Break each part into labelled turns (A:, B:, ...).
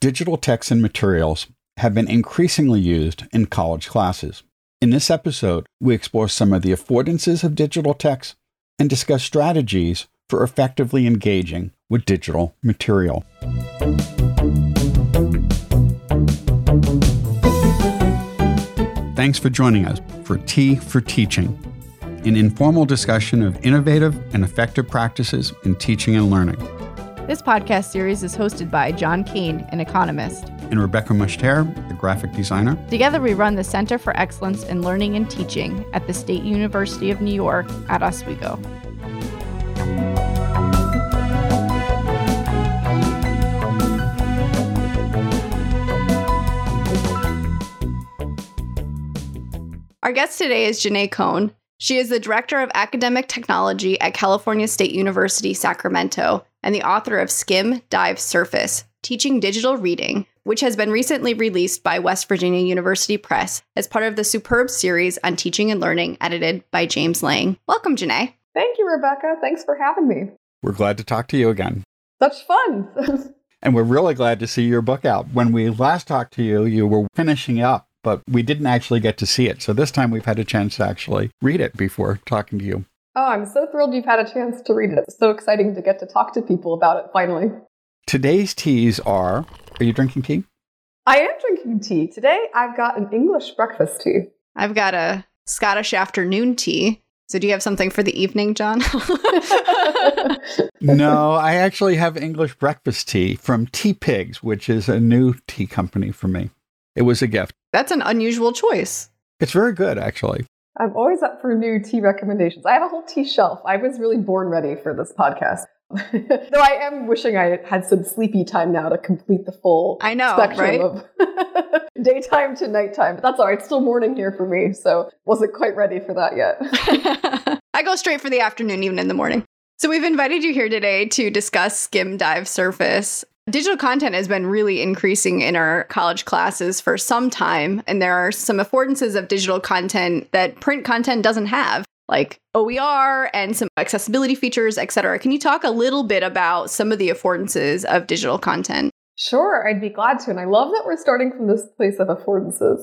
A: digital texts and materials have been increasingly used in college classes. In this episode, we explore some of the affordances of digital texts and discuss strategies for effectively engaging with digital material. Thanks for joining us for Tea for Teaching, an informal discussion of innovative and effective practices in teaching and learning.
B: This podcast series is hosted by John Kane, an economist,
A: and Rebecca Mushtare, a graphic designer.
B: Together, we run the Center for Excellence in Learning and Teaching at the State University of New York at Oswego. Our guest today is Jenae Cohn. She is the Director of Academic Technology at California State University, Sacramento, and the author of Skim, Dive, Surface Teaching Digital Reading, which has been recently released by West Virginia University Press as part of the superb series on teaching and learning edited by James Lang. Welcome, Jenae.
C: Thank you, Rebecca. Thanks for having me.
A: We're glad to talk to you again.
C: Such fun.
A: and we're really glad to see your book out. When we last talked to you, you were finishing up but we didn't actually get to see it. So this time we've had a chance to actually read it before talking to you.
C: Oh, I'm so thrilled you've had a chance to read it. It's so exciting to get to talk to people about it finally.
A: Today's teas are Are you drinking tea?
C: I am drinking tea. Today I've got an English breakfast tea.
B: I've got a Scottish afternoon tea. So, do you have something for the evening, John?
A: no, I actually have English breakfast tea from Teapigs, which is a new tea company for me. It was a gift.
B: That's an unusual choice.
A: It's very good, actually.
C: I'm always up for new tea recommendations. I have a whole tea shelf. I was really born ready for this podcast. Though I am wishing I had some sleepy time now to complete the full
B: I know,
C: spectrum
B: right?
C: of daytime to nighttime. But that's all right. It's still morning here for me, so wasn't quite ready for that yet.
B: I go straight for the afternoon, even in the morning. So we've invited you here today to discuss Skim Dive Surface. Digital content has been really increasing in our college classes for some time, and there are some affordances of digital content that print content doesn't have, like OER and some accessibility features, etc. Can you talk a little bit about some of the affordances of digital content?
C: Sure, I'd be glad to. And I love that we're starting from this place of affordances.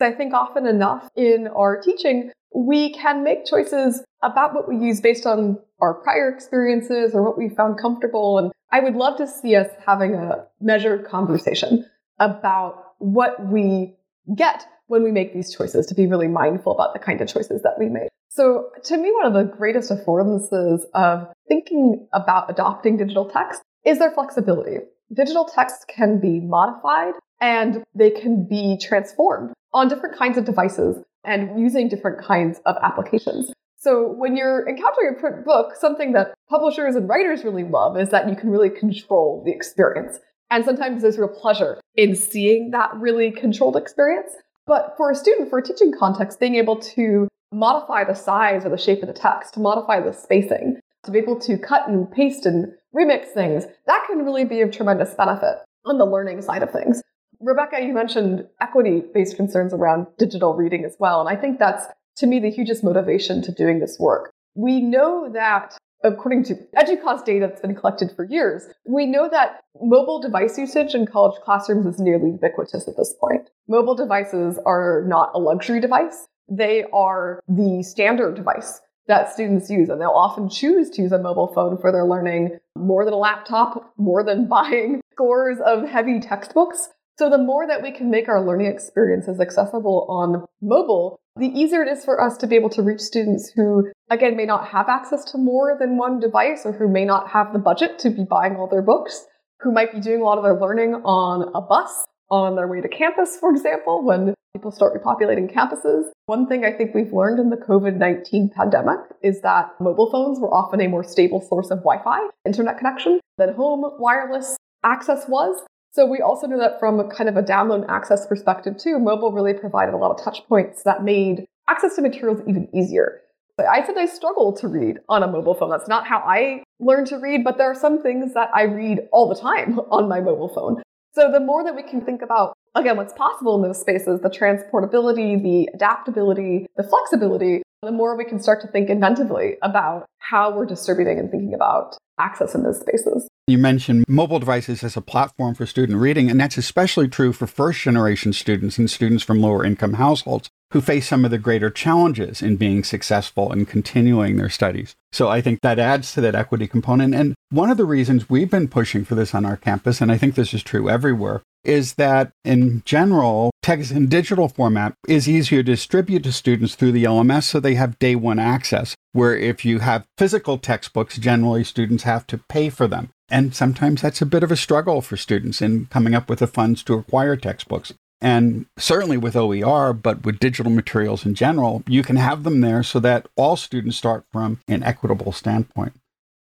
C: I think often enough in our teaching, we can make choices about what we use based on our prior experiences or what we found comfortable. And I would love to see us having a measured conversation about what we get when we make these choices, to be really mindful about the kind of choices that we make. So, to me, one of the greatest affordances of thinking about adopting digital text is their flexibility. Digital text can be modified and they can be transformed on different kinds of devices and using different kinds of applications. So when you're encountering a print book, something that publishers and writers really love is that you can really control the experience. And sometimes there's real pleasure in seeing that really controlled experience. But for a student, for a teaching context, being able to modify the size or the shape of the text, to modify the spacing, to be able to cut and paste and remix things, that can really be of tremendous benefit on the learning side of things. Rebecca, you mentioned equity based concerns around digital reading as well. And I think that's to me, the hugest motivation to doing this work. We know that according to EDUCAUSE data that's been collected for years, we know that mobile device usage in college classrooms is nearly ubiquitous at this point. Mobile devices are not a luxury device. They are the standard device that students use, and they'll often choose to use a mobile phone for their learning more than a laptop, more than buying scores of heavy textbooks. So the more that we can make our learning experiences accessible on mobile, the easier it is for us to be able to reach students who, again, may not have access to more than one device or who may not have the budget to be buying all their books, who might be doing a lot of their learning on a bus on their way to campus, for example, when people start repopulating campuses. One thing I think we've learned in the COVID 19 pandemic is that mobile phones were often a more stable source of Wi Fi internet connection than home wireless access was. So we also know that from a kind of a download access perspective too, mobile really provided a lot of touch points that made access to materials even easier. I said I struggle to read on a mobile phone. That's not how I learn to read, but there are some things that I read all the time on my mobile phone. So the more that we can think about, again, what's possible in those spaces, the transportability, the adaptability, the flexibility, the more we can start to think inventively about how we're distributing and thinking about access in those spaces.
A: You mentioned mobile devices as a platform for student reading, and that's especially true for first generation students and students from lower income households who face some of the greater challenges in being successful and continuing their studies. So I think that adds to that equity component. And one of the reasons we've been pushing for this on our campus, and I think this is true everywhere, is that in general, text in digital format is easier to distribute to students through the LMS so they have day one access. Where if you have physical textbooks, generally students have to pay for them. And sometimes that's a bit of a struggle for students in coming up with the funds to acquire textbooks. And certainly with OER, but with digital materials in general, you can have them there so that all students start from an equitable standpoint.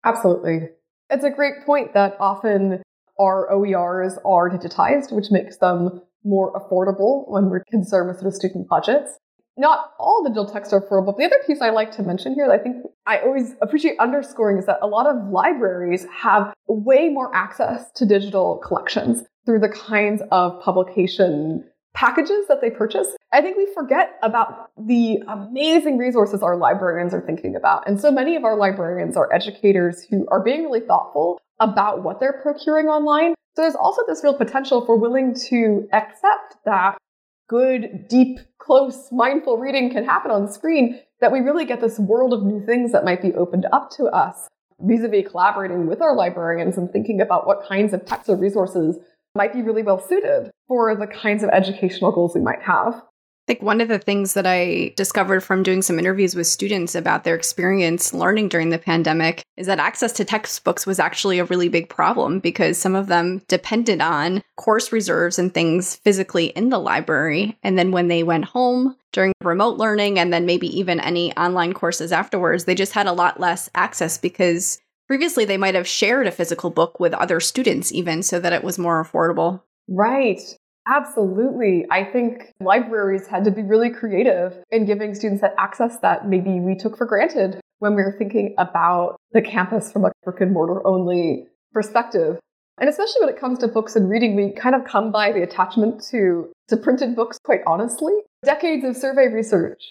C: Absolutely. It's a great point that often our OERs are digitized, which makes them more affordable when we're concerned with sort of student budgets. Not all digital texts are affordable. But the other piece I like to mention here that I think I always appreciate underscoring is that a lot of libraries have way more access to digital collections through the kinds of publication packages that they purchase. I think we forget about the amazing resources our librarians are thinking about. And so many of our librarians are educators who are being really thoughtful about what they're procuring online. So there's also this real potential for willing to accept that good, deep, close, mindful reading can happen on screen, that we really get this world of new things that might be opened up to us vis-a-vis collaborating with our librarians and thinking about what kinds of texts or resources might be really well suited for the kinds of educational goals we might have.
B: Think one of the things that I discovered from doing some interviews with students about their experience learning during the pandemic is that access to textbooks was actually a really big problem because some of them depended on course reserves and things physically in the library. And then when they went home during remote learning and then maybe even any online courses afterwards, they just had a lot less access because Previously, they might have shared a physical book with other students, even so that it was more affordable.
C: Right. Absolutely. I think libraries had to be really creative in giving students that access that maybe we took for granted when we were thinking about the campus from a brick and mortar only perspective. And especially when it comes to books and reading, we kind of come by the attachment to, to printed books quite honestly. Decades of survey research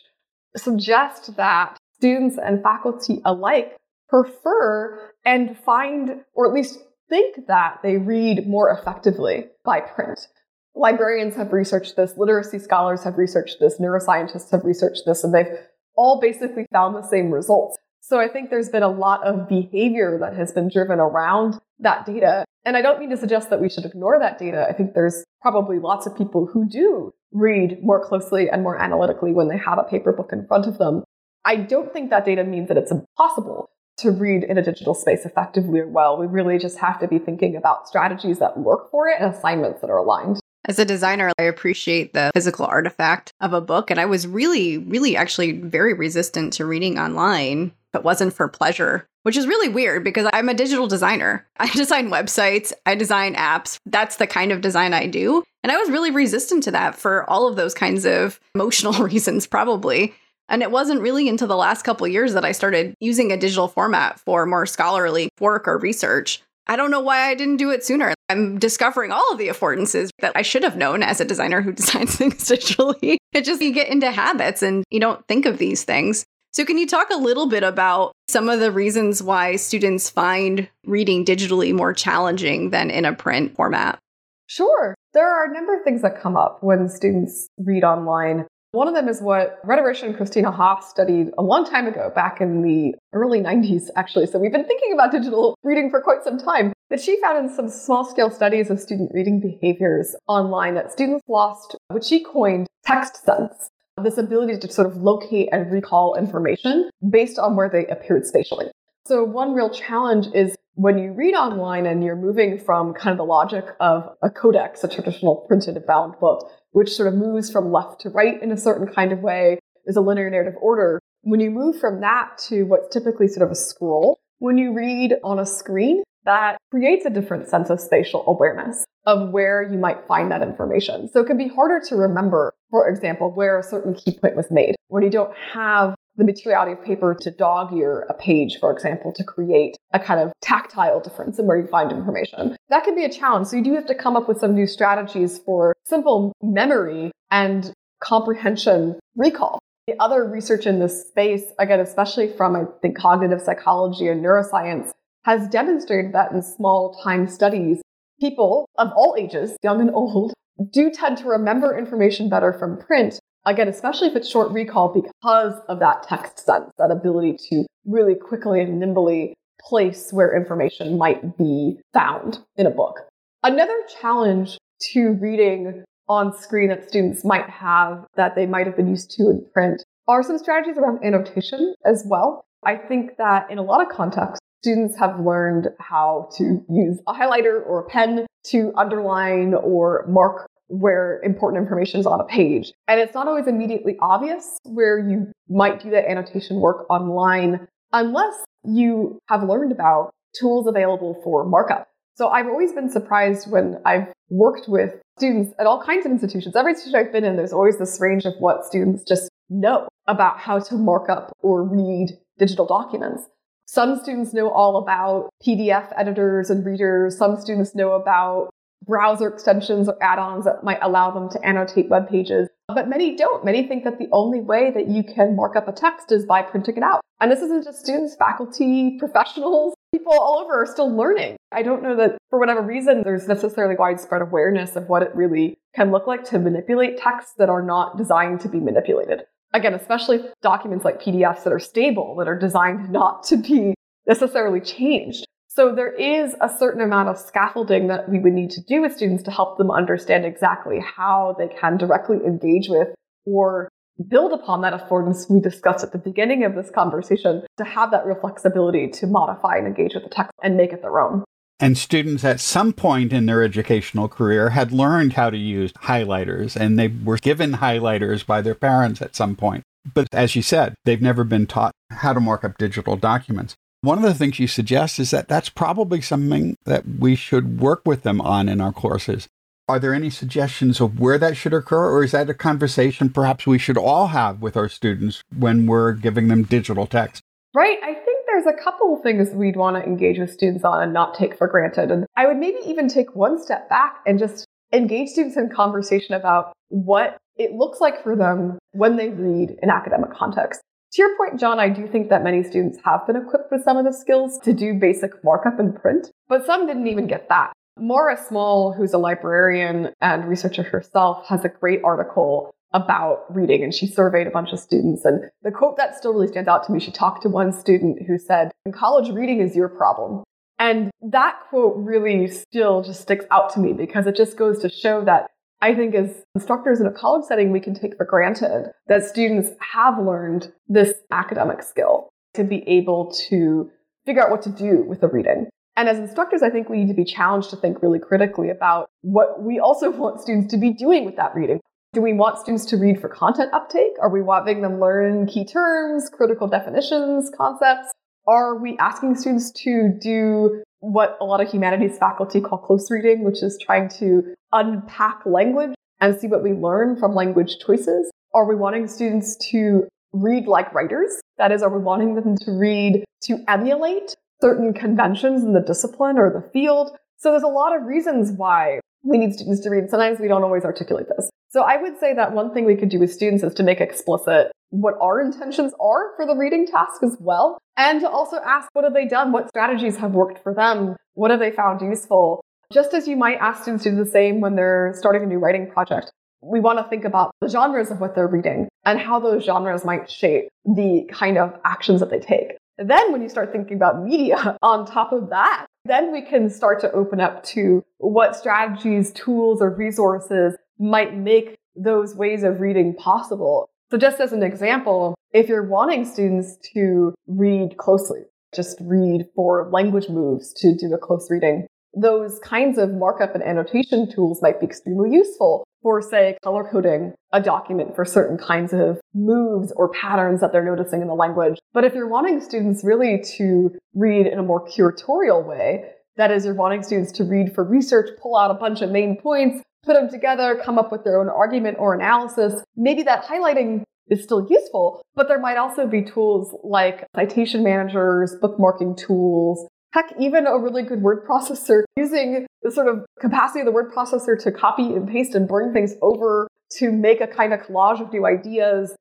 C: suggest that students and faculty alike prefer and find, or at least think that they read more effectively by print. Librarians have researched this, literacy scholars have researched this, neuroscientists have researched this, and they've all basically found the same results. So I think there's been a lot of behavior that has been driven around that data. And I don't mean to suggest that we should ignore that data. I think there's probably lots of people who do read more closely and more analytically when they have a paper book in front of them. I don't think that data means that it's impossible to read in a digital space effectively or well. We really just have to be thinking about strategies that work for it and assignments that are aligned.
B: As a designer, I appreciate the physical artifact of a book. And I was really, really actually very resistant to reading online it wasn't for pleasure, which is really weird because I'm a digital designer. I design websites, I design apps. That's the kind of design I do. And I was really resistant to that for all of those kinds of emotional reasons, probably. And it wasn't really until the last couple years that I started using a digital format for more scholarly work or research. I don't know why I didn't do it sooner. I'm discovering all of the affordances that I should have known as a designer who designs things digitally. It just you get into habits and you don't think of these things. So, can you talk a little bit about some of the reasons why students find reading digitally more challenging than in a print format?
C: Sure. There are a number of things that come up when students read online. One of them is what rhetorician Christina Haas studied a long time ago, back in the early 90s, actually. So we've been thinking about digital reading for quite some time. That she found in some small scale studies of student reading behaviors online that students lost what she coined text sense this ability to sort of locate and recall information based on where they appeared spatially. So, one real challenge is when you read online and you're moving from kind of the logic of a codex, a traditional printed bound book, which sort of moves from left to right in a certain kind of way, is a linear narrative order. When you move from that to what's typically sort of a scroll, when you read on a screen, that creates a different sense of spatial awareness of where you might find that information. So it can be harder to remember, for example, where a certain key point was made when you don't have the materiality of paper to dog ear a page, for example, to create a kind of tactile difference in where you find information. That can be a challenge. So you do have to come up with some new strategies for simple memory and comprehension recall. The other research in this space, again, especially from I think cognitive psychology and neuroscience, has demonstrated that in small time studies, people of all ages, young and old, do tend to remember information better from print. Again, especially if it's short recall because of that text sense, that ability to really quickly and nimbly place where information might be found in a book. Another challenge to reading on screen that students might have that they might have been used to in print are some strategies around annotation as well. I think that in a lot of contexts, students have learned how to use a highlighter or a pen to underline or mark where important information is on a page. And it's not always immediately obvious where you might do that annotation work online unless you have learned about tools available for markup. So I've always been surprised when I've worked with students at all kinds of institutions. Every institution I've been in, there's always this range of what students just know about how to mark up or read digital documents. Some students know all about PDF editors and readers. Some students know about browser extensions or add-ons that might allow them to annotate web pages. But many don't. Many think that the only way that you can mark up a text is by printing it out. And this isn't just students, faculty, professionals, people all over are still learning. I don't know that for whatever reason there's necessarily widespread awareness of what it really can look like to manipulate texts that are not designed to be manipulated. Again, especially documents like PDFs that are stable, that are designed not to be necessarily changed. So there is a certain amount of scaffolding that we would need to do with students to help them understand exactly how they can directly engage with or build upon that affordance we discussed at the beginning of this conversation to have that real flexibility to modify and engage with the text and make it their own.
A: And students at some point in their educational career had learned how to use highlighters and they were given highlighters by their parents at some point. But as you said, they've never been taught how to mark up digital documents. One of the things you suggest is that that's probably something that we should work with them on in our courses. Are there any suggestions of where that should occur, or is that a conversation perhaps we should all have with our students when we're giving them digital text?
C: Right. I think there's a couple of things we'd want to engage with students on and not take for granted. And I would maybe even take one step back and just engage students in conversation about what it looks like for them when they read in academic context. To your point, John, I do think that many students have been equipped with some of the skills to do basic markup and print, but some didn't even get that. Maura Smale, who's a librarian and researcher herself, has a great article about reading and she surveyed a bunch of students. And the quote that still really stands out to me, she talked to one student who said, In college, reading is your problem. And that quote really still just sticks out to me because it just goes to show that I think as instructors in a college setting, we can take for granted that students have learned this academic skill to be able to figure out what to do with the reading. And as instructors, I think we need to be challenged to think really critically about what we also want students to be doing with that reading. Do we want students to read for content uptake? Are we wanting them learn key terms, critical definitions, concepts? Are we asking students to do what a lot of humanities faculty call close reading, which is trying to unpack language and see what we learn from language choices? Are we wanting students to read like writers? That is, are we wanting them to read to emulate certain conventions in the discipline or the field? So there's a lot of reasons why we need students to read. Sometimes we don't always articulate this. So I would say that one thing we could do with students is to make explicit what our intentions are for the reading task as well. And to also ask what have they done? What strategies have worked for them? What have they found useful? Just as you might ask students to do the same when they're starting a new writing project, we want to think about the genres of what they're reading and how those genres might shape the kind of actions that they take. Then when you start thinking about media on top of that, then we can start to open up to what strategies, tools, or resources might make those ways of reading possible. So just as an example, if you're wanting students to read closely, just read for language moves to do a close reading, those kinds of markup and annotation tools might be extremely useful for, say, color coding a document for certain kinds of moves or patterns that they're noticing in the language. But if you're wanting students really to read in a more curatorial way, that is, you're wanting students to read for research, pull out a bunch of main points, put them together, come up with their own argument or analysis, maybe that highlighting is still useful, but there might also be tools like citation managers, bookmarking tools, heck, even a really good word processor using the sort of capacity of the word processor to copy and paste and bring things over to make a kind of collage of new ideas.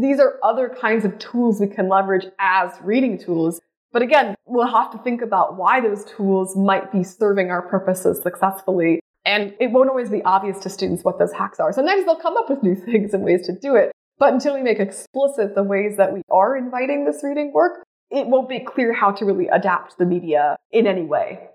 C: These are other kinds of tools we can leverage as reading tools But again, we'll have to think about why those tools might be serving our purposes successfully. And it won't always be obvious to students what those hacks are. Sometimes they'll come up with new things and ways to do it. But until we make explicit the ways that we are inviting this reading work, it won't be clear how to really adapt the media in any way.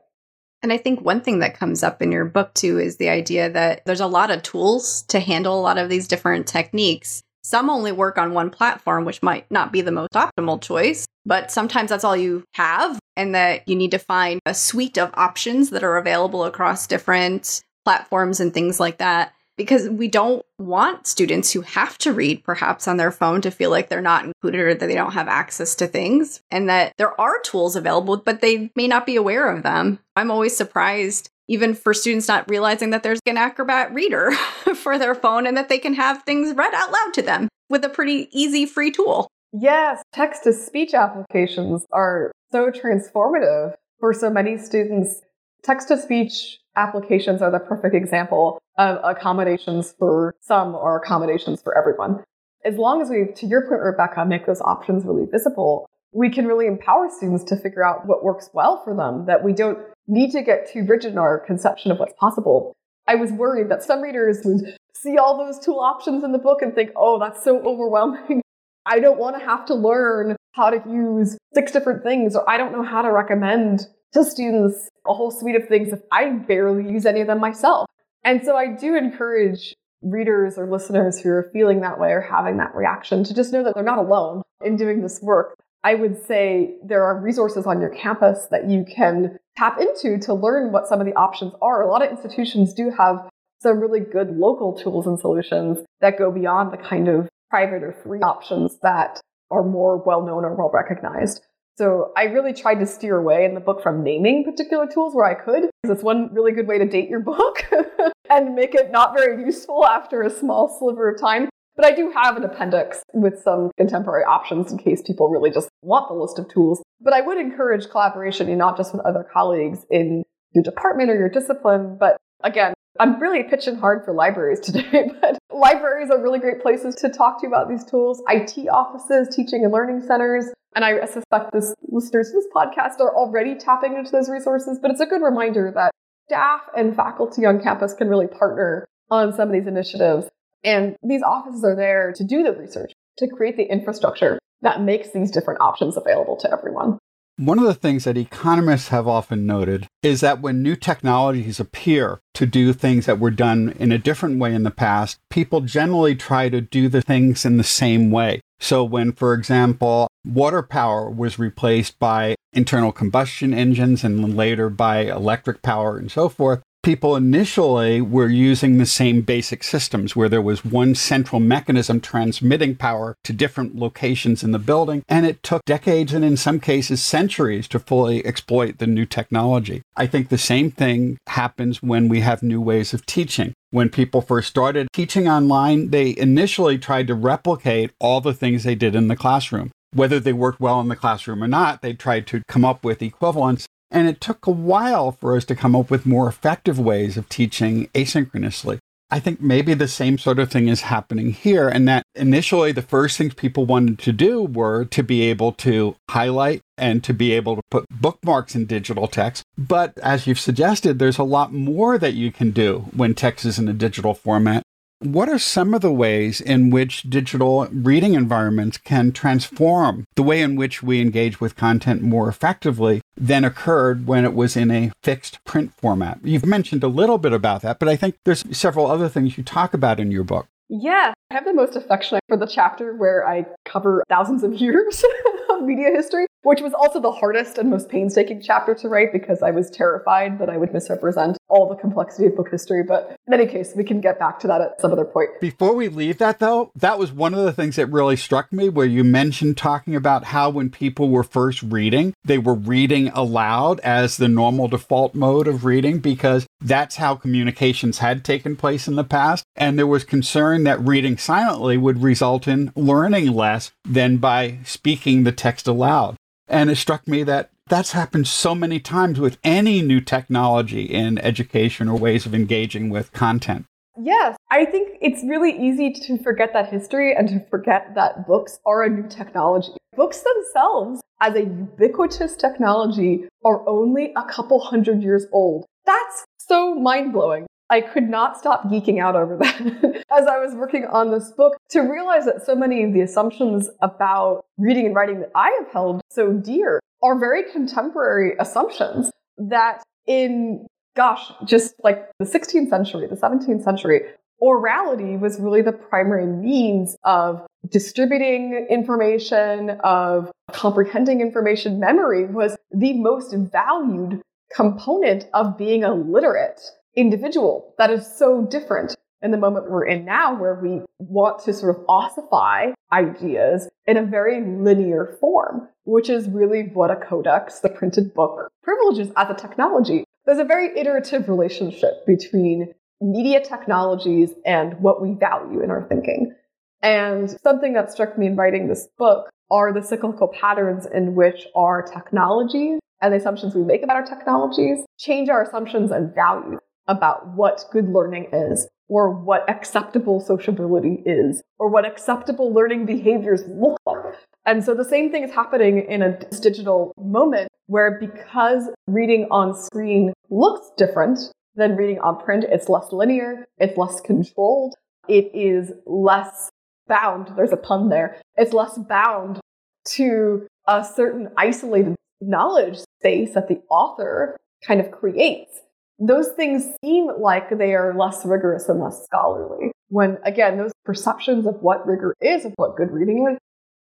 B: And I think one thing that comes up in your book too is the idea that there's a lot of tools to handle a lot of these different techniques. Some only work on one platform, which might not be the most optimal choice, but sometimes that's all you have, and that you need to find a suite of options that are available across different platforms and things like that because we don't want students who have to read perhaps on their phone to feel like they're not included or that they don't have access to things and that there are tools available but they may not be aware of them. I'm always surprised even for students not realizing that there's an Acrobat reader for their phone and that they can have things read out loud to them with a pretty easy free tool.
C: Yes, text to speech applications are so transformative for so many students. Text to speech applications are the perfect example of accommodations for some or accommodations for everyone. As long as we, to your point, Rebecca, make those options really visible, we can really empower students to figure out what works well for them, that we don't need to get too rigid in our conception of what's possible. I was worried that some readers would see all those tool options in the book and think, oh, that's so overwhelming. I don't want to have to learn how to use six different things, or I don't know how to recommend to students a whole suite of things if I barely use any of them myself. And so I do encourage readers or listeners who are feeling that way or having that reaction to just know that they're not alone in doing this work. I would say there are resources on your campus that you can tap into to learn what some of the options are. A lot of institutions do have some really good local tools and solutions that go beyond the kind of private or free options that are more well known or well recognized. So I really tried to steer away in the book from naming particular tools where I could, because it's one really good way to date your book and make it not very useful after a small sliver of time. But I do have an appendix with some contemporary options in case people really just want the list of tools. But I would encourage collaboration, not just with other colleagues in your department or your discipline, but again, I'm really pitching hard for libraries today, but libraries are really great places to talk to you about these tools. IT offices, teaching and learning centers, and I suspect this listeners to this podcast are already tapping into those resources, but it's a good reminder that staff and faculty on campus can really partner on some of these initiatives. And these offices are there to do the research, to create the infrastructure that makes these different options available to everyone.
A: One of the things that economists have often noted is that when new technologies appear to do things that were done in a different way in the past, people generally try to do the things in the same way. So, when, for example, water power was replaced by internal combustion engines and later by electric power and so forth, people initially were using the same basic systems where there was one central mechanism transmitting power to different locations in the building. And it took decades and in some cases centuries to fully exploit the new technology. I think the same thing happens when we have new ways of teaching. When people first started teaching online, they initially tried to replicate all the things they did in the classroom. Whether they worked well in the classroom or not, they tried to come up with equivalents and it took a while for us to come up with more effective ways of teaching asynchronously. I think maybe the same sort of thing is happening here, and that initially the first things people wanted to do were to be able to highlight and to be able to put bookmarks in digital text. But as you've suggested, there's a lot more that you can do when text is in a digital format. What are some of the ways in which digital reading environments can transform the way in which we engage with content more effectively than occurred when it was in a fixed print format? You've mentioned a little bit about that, but I think there's several other things you talk about in your book.
C: Yeah, I have the most affection for the chapter where I cover thousands of years of media history, which was also the hardest and most painstaking chapter to write because I was terrified that I would misrepresent all the complexity of book history. But in any case, we can get back to that at some other point.
A: Before we leave that, though, that was one of the things that really struck me where you mentioned talking about how when people were first reading, they were reading aloud as the normal default mode of reading because that's how communications had taken place in the past. And there was concern that reading silently would result in learning less than by speaking the text aloud. And it struck me that that's happened so many times with any new technology in education or ways of engaging with content.
C: Yes, I think it's really easy to forget that history and to forget that books are a new technology. Books themselves, as a ubiquitous technology, are only a couple hundred years old. That's so mind blowing. I could not stop geeking out over that as I was working on this book to realize that so many of the assumptions about reading and writing that I have held so dear are very contemporary assumptions that in gosh, just like the 16th century, the 17th century, orality was really the primary means of distributing information, of comprehending information. Memory was the most valued component of being a literate individual. That is so different in the moment we're in now, where we want to sort of ossify ideas in a very linear form, which is really what a codex, the printed book, privileges as a technology. There's a very iterative relationship between media technologies and what we value in our thinking. And something that struck me in writing this book are the cyclical patterns in which our technologies and the assumptions we make about our technologies change our assumptions and values about what good learning is, or what acceptable sociability is, or what acceptable learning behaviors look like. And so the same thing is happening in a digital moment where because reading on screen looks different than reading on print, it's less linear, it's less controlled, it is less bound, there's a pun there, it's less bound to a certain isolated knowledge space that the author kind of creates those things seem like they are less rigorous and less scholarly. When, again, those perceptions of what rigor is, of what good reading is,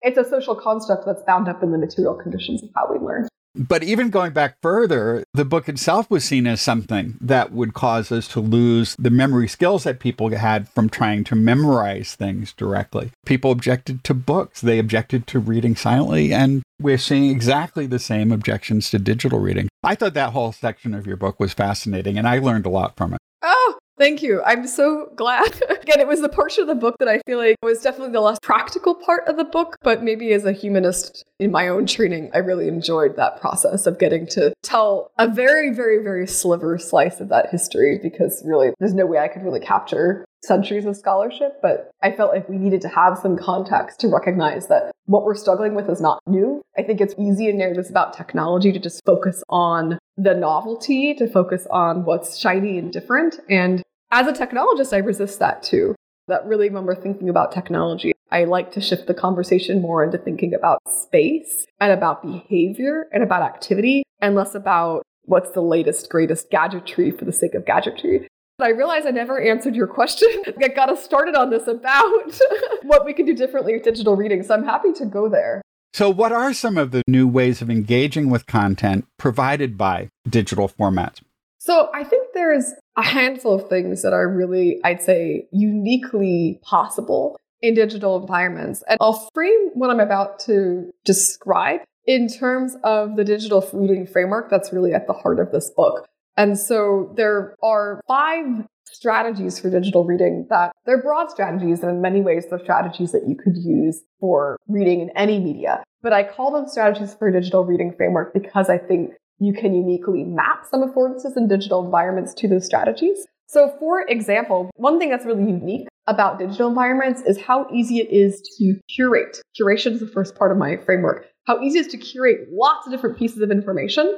C: it's a social construct that's bound up in the material conditions of how we learn.
A: But even going back further, the book itself was seen as something that would cause us to lose the memory skills that people had from trying to memorize things directly. People objected to books, they objected to reading silently, and we're seeing exactly the same objections to digital reading. I thought that whole section of your book was fascinating, and I learned a lot from it.
C: Oh, Thank you. I'm so glad. Again, it was the portion of the book that I feel like was definitely the less practical part of the book, but maybe as a humanist in my own training, I really enjoyed that process of getting to tell a very, very, very sliver slice of that history because really there's no way I could really capture centuries of scholarship, but I felt like we needed to have some context to recognize that what we're struggling with is not new. I think it's easy in narratives about technology to just focus on the novelty, to focus on what's shiny and different. And as a technologist, I resist that too. That really, when we're thinking about technology, I like to shift the conversation more into thinking about space and about behavior and about activity and less about what's the latest, greatest gadgetry for the sake of gadgetry. But I realize I never answered your question. I got us started on this about what we can do differently with digital reading. So I'm happy to go there.
A: So, what are some of the new ways of engaging with content provided by digital formats?
C: So, I think there's a handful of things that are really, I'd say, uniquely possible in digital environments. And I'll frame what I'm about to describe in terms of the digital reading framework that's really at the heart of this book. And so there are five strategies for digital reading that they're broad strategies, and in many ways, they're strategies that you could use for reading in any media. But I call them strategies for digital reading framework because I think you can uniquely map some affordances in digital environments to those strategies. So, for example, one thing that's really unique about digital environments is how easy it is to curate. Curation is the first part of my framework. How easy it is to curate lots of different pieces of information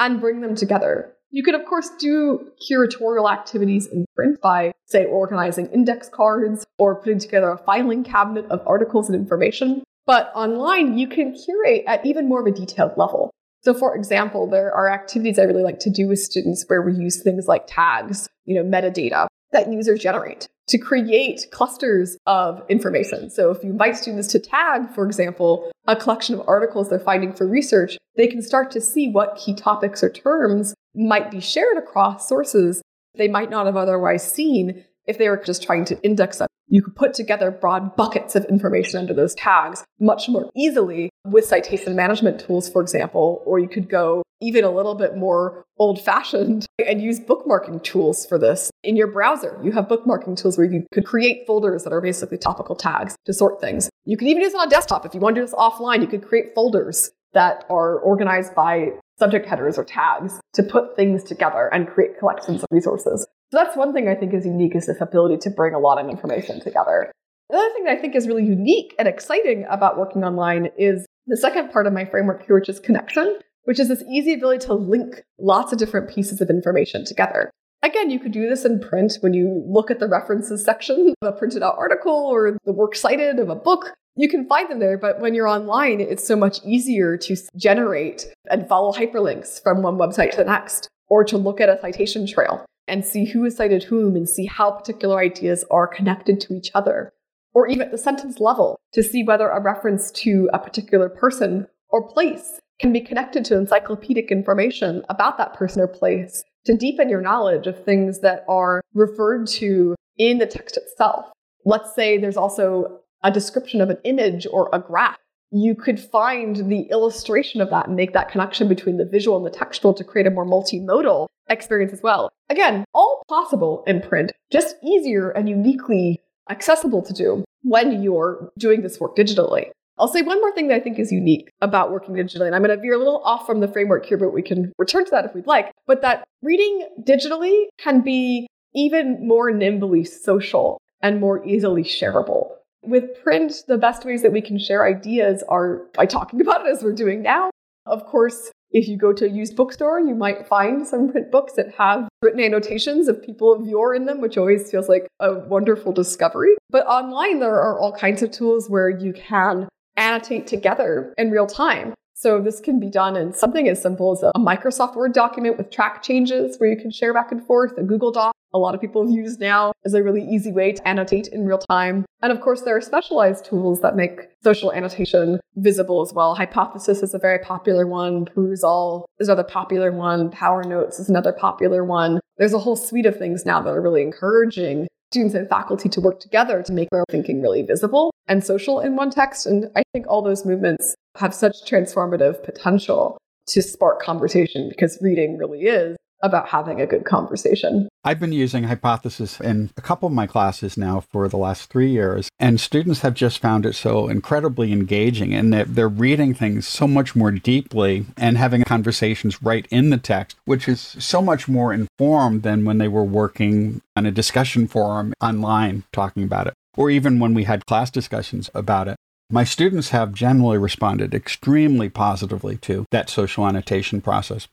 C: and bring them together. You could, of course, do curatorial activities in print by, say, organizing index cards or putting together a filing cabinet of articles and information. But online, you can curate at even more of a detailed level. So, for example, there are activities I really like to do with students where we use things like tags, you know, metadata that users generate to create clusters of information. So if you invite students to tag, for example, a collection of articles they're finding for research, they can start to see what key topics or terms might be shared across sources they might not have otherwise seen if they were just trying to index them. You could put together broad buckets of information under those tags much more easily with citation management tools, for example, or you could go even a little bit more old fashioned and use bookmarking tools for this. In your browser, you have bookmarking tools where you could create folders that are basically topical tags to sort things. You can even use it on desktop. If you want to do this offline, you could create folders that are organized by subject headers or tags to put things together and create collections of resources. So that's one thing I think is unique is this ability to bring a lot of information together. The other thing that I think is really unique and exciting about working online is the second part of my framework here, which is connection, which is this easy ability to link lots of different pieces of information together. Again, you could do this in print when you look at the references section of a printed out article or the works cited of a book. You can find them there, but when you're online, it's so much easier to generate and follow hyperlinks from one website to the next, or to look at a citation trail and see who has cited whom and see how particular ideas are connected to each other, or even at the sentence level to see whether a reference to a particular person or place can be connected to encyclopedic information about that person or place to deepen your knowledge of things that are referred to in the text itself. Let's say there's also a description of an image or a graph, you could find the illustration of that and make that connection between the visual and the textual to create a more multimodal experience as well. Again, all possible in print, just easier and uniquely accessible to do when you're doing this work digitally. I'll say one more thing that I think is unique about working digitally, and I'm going to veer a little off from the framework here, but we can return to that if we'd like. But that reading digitally can be even more nimbly social and more easily shareable. With print, the best ways that we can share ideas are by talking about it as we're doing now. Of course, if you go to a used bookstore, you might find some print books that have written annotations of people of yore in them, which always feels like a wonderful discovery. But online, there are all kinds of tools where you can annotate together in real time. So this can be done in something as simple as a Microsoft Word document with track changes where you can share back and forth, a Google Doc. A lot of people use now as a really easy way to annotate in real time. And of course, there are specialized tools that make social annotation visible as well. Hypothesis is a very popular one. Perusall is another popular one. Power Notes is another popular one. There's a whole suite of things now that are really encouraging students and faculty to work together to make their thinking really visible and social in one text. And I think all those movements have such transformative potential to spark conversation because reading really is about having a good conversation.
A: I've been using Hypothesis in a couple of my classes now for the last three years, and students have just found it so incredibly engaging and that they're reading things so much more deeply and having conversations right in the text, which is so much more informed than when they were working on a discussion forum online talking about it, or even when we had class discussions about it. My students have generally responded extremely positively to that social annotation process.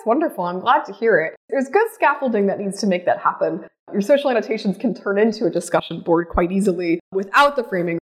C: That's wonderful. I'm glad to hear it. There's good scaffolding that needs to make that happen. Your social annotations can turn into a discussion board quite easily without the framing.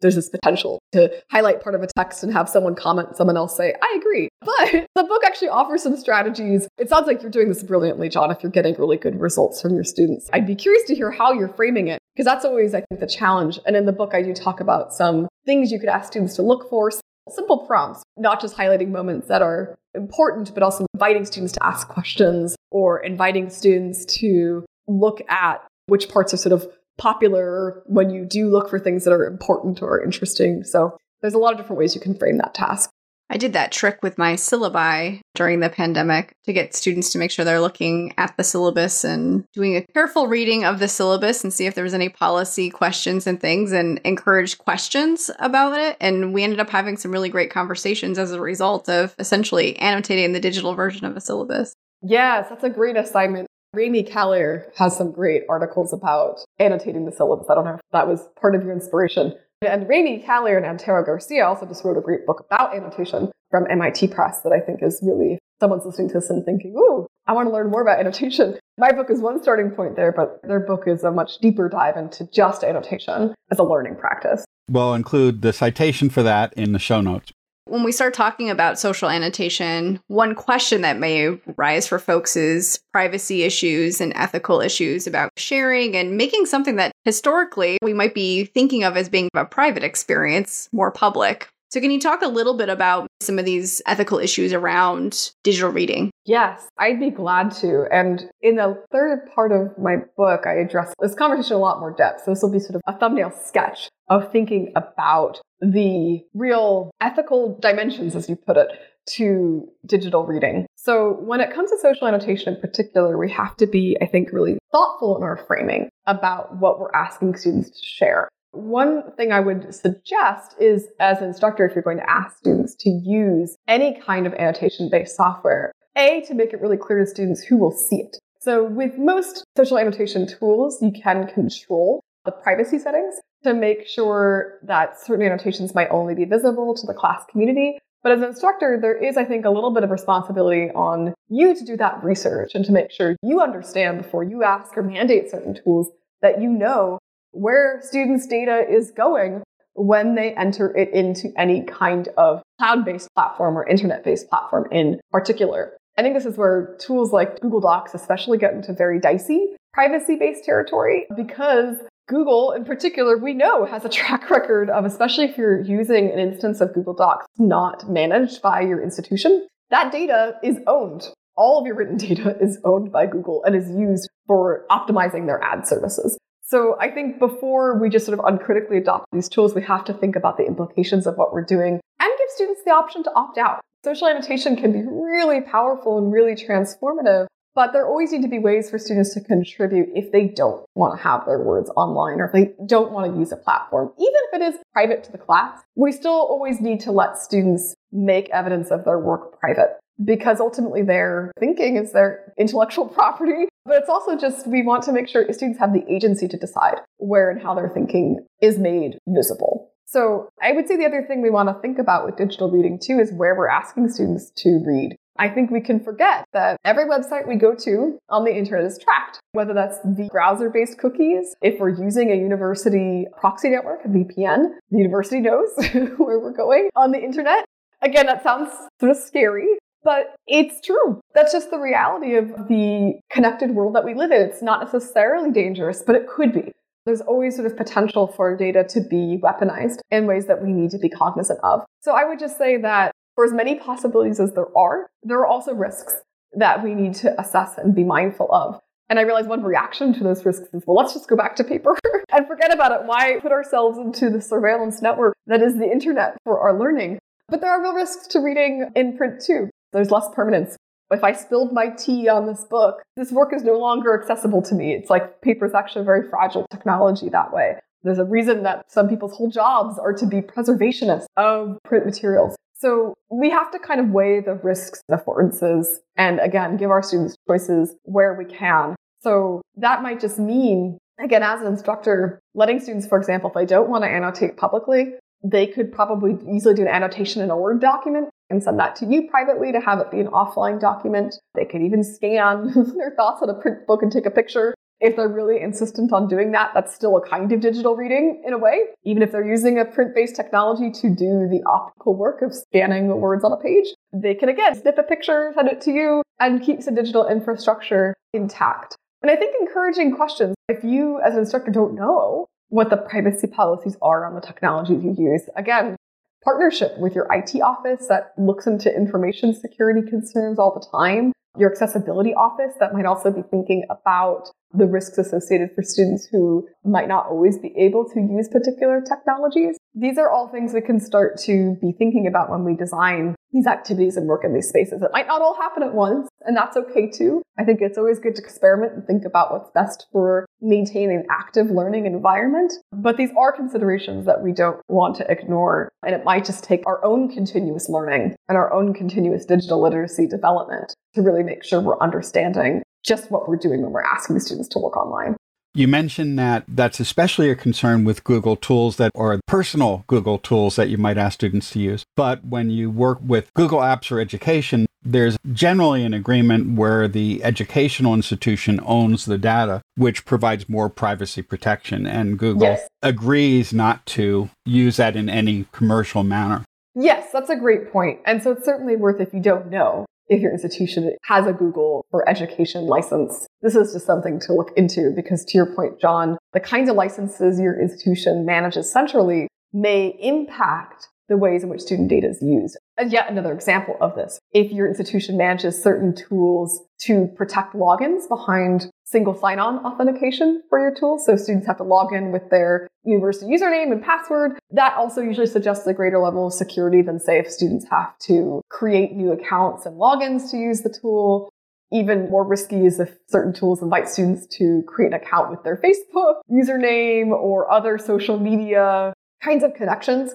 C: There's this potential to highlight part of a text and have someone comment, someone else say, I agree. But the book actually offers some strategies. It sounds like you're doing this brilliantly, John, if you're getting really good results from your students. I'd be curious to hear how you're framing it because that's always, I think, the challenge. And in the book, I do talk about some things you could ask students to look for, simple prompts, not just highlighting moments that are important, but also inviting students to ask questions or inviting students to look at which parts are sort of popular when you do look for things that are important or interesting. So there's a lot of different ways you can frame that task.
B: I did that trick with my syllabi during the pandemic to get students to make sure they're looking at the syllabus and doing a careful reading of the syllabus and see if there was any policy questions and things and encourage questions about it. And we ended up having some really great conversations as a result of essentially annotating the digital version of a syllabus.
C: Yes, that's a great assignment. Remi Kalir has some great articles about annotating the syllabus. I don't know if that was part of your inspiration. And Remi Kalir and Antero Garcia also just wrote a great book about annotation from MIT Press that I think is really someone's listening to this and thinking, ooh, I want to learn more about annotation. My book is one starting point there, but their book is a much deeper dive into just annotation as a learning practice.
A: We'll include the citation for that in the show notes.
B: When we start talking about social annotation, one question that may rise for folks is privacy issues and ethical issues about sharing and making something that historically we might be thinking of as being a private experience more public. So, can you talk a little bit about some of these ethical issues around digital reading?
C: Yes, I'd be glad to. And in the third part of my book, I address this conversation a lot more depth. So, this will be sort of a thumbnail sketch of thinking about the real ethical dimensions, as you put it, to digital reading. So, when it comes to social annotation in particular, we have to be, I think, really thoughtful in our framing about what we're asking students to share. One thing I would suggest is, as an instructor, if you're going to ask students to use any kind of annotation based software, A, to make it really clear to students who will see it. So, with most social annotation tools, you can control the privacy settings to make sure that certain annotations might only be visible to the class community. But as an instructor, there is, I think, a little bit of responsibility on you to do that research and to make sure you understand before you ask or mandate certain tools that you know where students' data is going when they enter it into any kind of cloud based platform or internet based platform in particular. I think this is where tools like Google Docs especially get into very dicey privacy based territory because Google, in particular, we know has a track record of, especially if you're using an instance of Google Docs not managed by your institution, that data is owned. All of your written data is owned by Google and is used for optimizing their ad services. So I think before we just sort of uncritically adopt these tools, we have to think about the implications of what we're doing and give students the option to opt out. Social annotation can be really powerful and really transformative, but there always need to be ways for students to contribute if they don't want to have their words online or if they don't want to use a platform. Even if it is private to the class, we still always need to let students make evidence of their work private because ultimately their thinking is their intellectual property. But it's also just we want to make sure students have the agency to decide where and how their thinking is made visible. So I would say the other thing we want to think about with digital reading too is where we're asking students to read. I think we can forget that every website we go to on the internet is tracked, whether that's the browser based cookies. If we're using a university proxy network, a VPN, the university knows where we're going on the internet. Again, that sounds sort of scary, but it's true. That's just the reality of the connected world that we live in. It's not necessarily dangerous, but it could be. There's always sort of potential for data to be weaponized in ways that we need to be cognizant of. So I would just say that for as many possibilities as there are, there are also risks that we need to assess and be mindful of. And I realize one reaction to those risks is, well, let's just go back to paper and forget about it. Why put ourselves into the surveillance network that is the internet for our learning? But there are real risks to reading in print too. There's less permanence. If I spilled my tea on this book, this work is no longer accessible to me. It's like paper is actually a very fragile technology that way. There's a reason that some people's whole jobs are to be preservationists of print materials. So we have to kind of weigh the risks and affordances and again, give our students choices where we can. So that might just mean, again, as an instructor, letting students, for example, if they don't want to annotate publicly, they could probably easily do an annotation in a Word document and send that to you privately to have it be an offline document. They could even scan their thoughts on a print book and take a picture if they're really insistent on doing that, that's still a kind of digital reading in a way. Even if they're using a print based technology to do the optical work of scanning words on a page, they can again snip a picture, send it to you, and keeps the digital infrastructure intact. And I think encouraging questions. If you, as an instructor, don't know what the privacy policies are on the technologies you use, again, partnership with your IT office that looks into information security concerns all the time, your accessibility office that might also be thinking about the risks associated for students who might not always be able to use particular technologies. These are all things we can start to be thinking about when we design these activities and work in these spaces. It might not all happen at once, and that's okay too. I think it's always good to experiment and think about what's best for maintaining an active learning environment. But these are considerations that we don't want to ignore. And it might just take our own continuous learning and our own continuous digital literacy development to really make sure we're understanding just what we're doing when we're asking students to work online.
A: You mentioned that that's especially a concern with Google tools that are personal Google tools that you might ask students to use. But when you work with Google Apps for Education, there's generally an agreement where the educational institution owns the data, which provides more privacy protection. And Google yes. agrees not to use that in any commercial manner.
C: Yes, that's a great point. And so it's certainly worth, if you don't know, if your institution has a Google for education license. This is just something to look into because to your point, John, the kinds of licenses your institution manages centrally may impact the ways in which student data is used. And yet another example of this. If your institution manages certain tools to protect logins behind single sign-on authentication for your tools, so students have to log in with their university username and password, that also usually suggests a greater level of security than say if students have to create new accounts and logins to use the tool. Even more risky is if certain tools invite students to create an account with their Facebook username or other social media kinds of connections.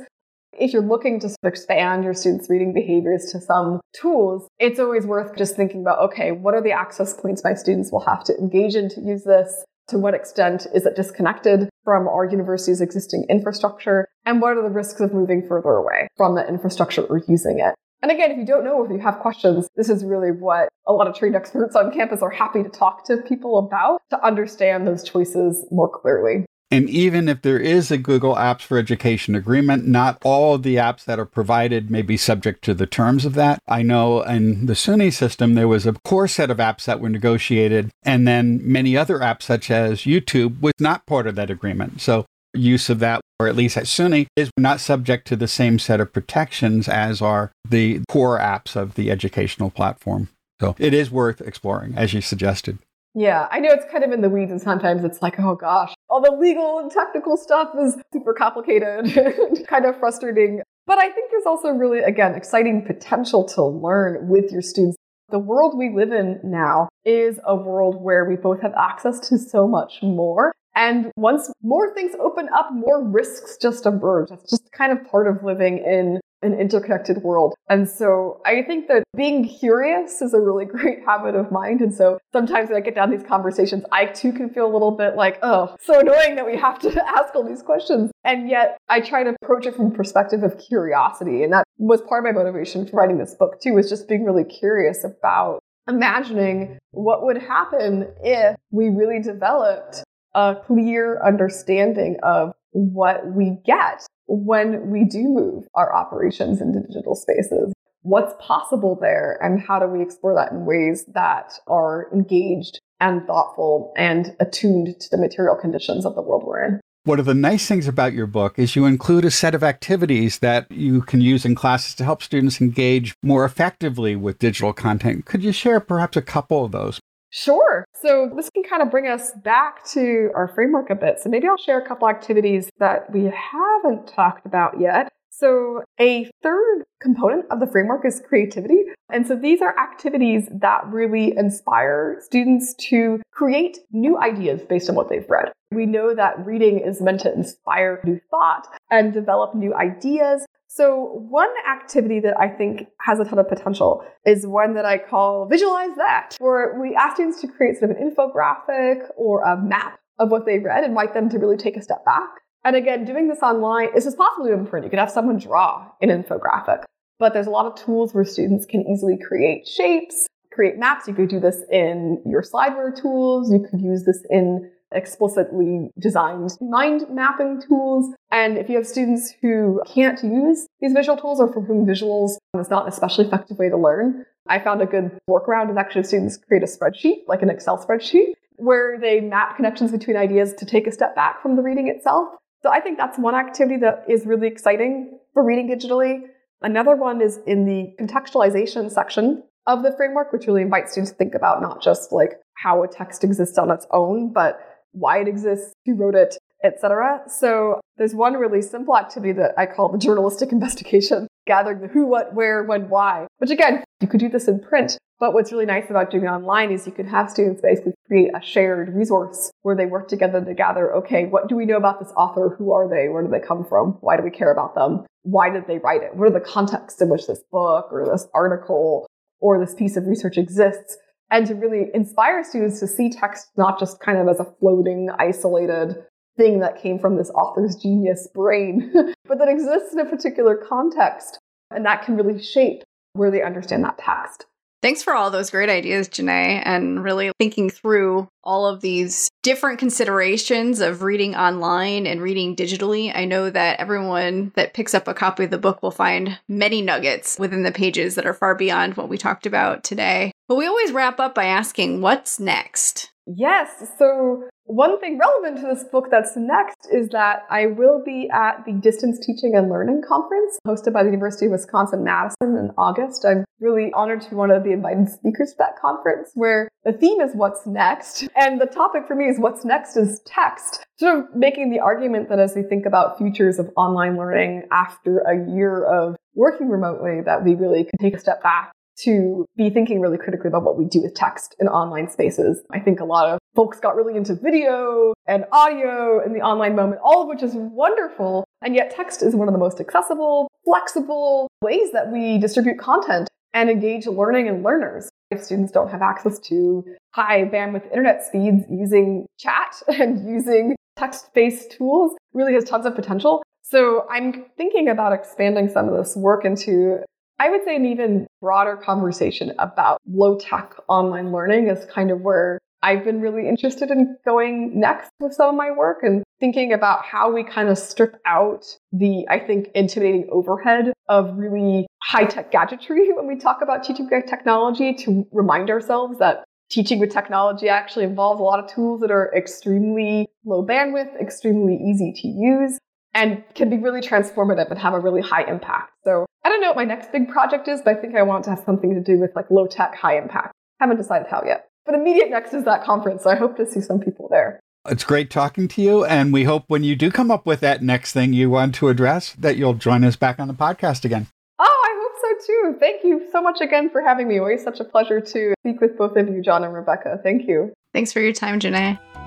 C: If you're looking to expand your students' reading behaviors to some tools, it's always worth just thinking about okay, what are the access points my students will have to engage in to use this? To what extent is it disconnected from our university's existing infrastructure? And what are the risks of moving further away from the infrastructure or using it? And again, if you don't know, if you have questions, this is really what a lot of trained experts on campus are happy to talk to people about to understand those choices more clearly.
A: And even if there is a Google Apps for Education agreement, not all of the apps that are provided may be subject to the terms of that. I know in the SUNY system, there was a core set of apps that were negotiated, and then many other apps, such as YouTube, was not part of that agreement. So use of that, or at least at SUNY, is not subject to the same set of protections as are the core apps of the educational platform. So it is worth exploring, as you suggested.
C: Yeah, I know it's kind of in the weeds, and sometimes it's like, oh gosh, all the legal and technical stuff is super complicated and kind of frustrating. But I think there's also really, again, exciting potential to learn with your students. The world we live in now is a world where we both have access to so much more. And once more things open up, more risks just emerge. That's just kind of part of living in an interconnected world. And so I think that being curious is a really great habit of mind. And so sometimes when I get down these conversations, I too can feel a little bit like, oh, so annoying that we have to ask all these questions. And yet I try to approach it from a perspective of curiosity. And that was part of my motivation for writing this book too, was just being really curious about imagining what would happen if we really developed a clear understanding of what we get when we do move our operations into digital spaces. What's possible there, and how do we explore that in ways that are engaged and thoughtful and attuned to the material conditions of the world we're in?
A: One of the nice things about your book is you include a set of activities that you can use in classes to help students engage more effectively with digital content. Could you share perhaps a couple of those?
C: Sure. So this can kind of bring us back to our framework a bit. So maybe I'll share a couple activities that we haven't talked about yet. So a third component of the framework is creativity. And so these are activities that really inspire students to create new ideas based on what they've read. We know that reading is meant to inspire new thought and develop new ideas. So, one activity that I think has a ton of potential is one that I call Visualize That, where we ask students to create sort of an infographic or a map of what they read, and invite them to really take a step back. And again, doing this online, this is possible to do. You could have someone draw an infographic, but there's a lot of tools where students can easily create shapes, create maps. You could do this in your slideware tools. You could use this in explicitly designed mind mapping tools. And if you have students who can't use these visual tools or for whom visuals is not an especially effective way to learn, I found a good workaround is actually students create a spreadsheet, like an Excel spreadsheet, where they map connections between ideas to take a step back from the reading itself. So I think that's one activity that is really exciting for reading digitally. Another one is in the contextualization section of the framework, which really invites students to think about not just like how a text exists on its own, but why it exists, who wrote it, etc. So there's one really simple activity that I call the journalistic investigation, gathering the who, what, where, when, why, which again, you could do this in print. But what's really nice about doing it online is you can have students basically create a shared resource where they work together to gather, okay, what do we know about this author? Who are they? Where do they come from? Why do we care about them? Why did they write it? What are the contexts in which this book or this article or this piece of research exists? And to really inspire students to see text not just kind of as a floating, isolated thing that came from this author's genius brain, but that exists in a particular context. And that can really shape where they understand that text.
B: Thanks for all those great ideas, Jenae, and really thinking through all of these different considerations of reading online and reading digitally. I know that everyone that picks up a copy of the book will find many nuggets within the pages that are far beyond what we talked about today. But we always wrap up by asking, what's next?
C: Yes. So one thing relevant to this book that's next is that I will be at the Distance Teaching and Learning Conference hosted by the University of Wisconsin Madison in August. I'm really honored to be one of the invited speakers to that conference where the theme is what's next. And the topic for me is what's next is text. Sort of making the argument that as we think about futures of online learning after a year of working remotely, that we really can take a step back to be thinking really critically about what we do with text in online spaces. I think a lot of folks got really into video and audio in the online moment, all of which is wonderful. And yet text is one of the most accessible, flexible ways that we distribute content and engage learning and learners. If students don't have access to high bandwidth internet speeds, using chat and using text based tools really has tons of potential. So I'm thinking about expanding some of this work into, I would say, an even broader conversation about low tech online learning is kind of where I've been really interested in going next with some of my work and thinking about how we kind of strip out the, I think, intimidating overhead of really high tech gadgetry when we talk about teaching with technology to remind ourselves that teaching with technology actually involves a lot of tools that are extremely low bandwidth, extremely easy to use, and can be really transformative and have a really high impact. So I don't know what my next big project is, but I think I want to have something to do with like low tech, high impact. Haven't decided how yet. But immediate next is that conference, so I hope to see some people there.
A: It's great talking to you, and we hope when you do come up with that next thing you want to address, that you'll join us back on the podcast again.
C: Oh, I hope so too. Thank you so much again for having me. Always such a pleasure to speak with both of you, John and Rebecca. Thank you.
B: Thanks for your time, Jenae.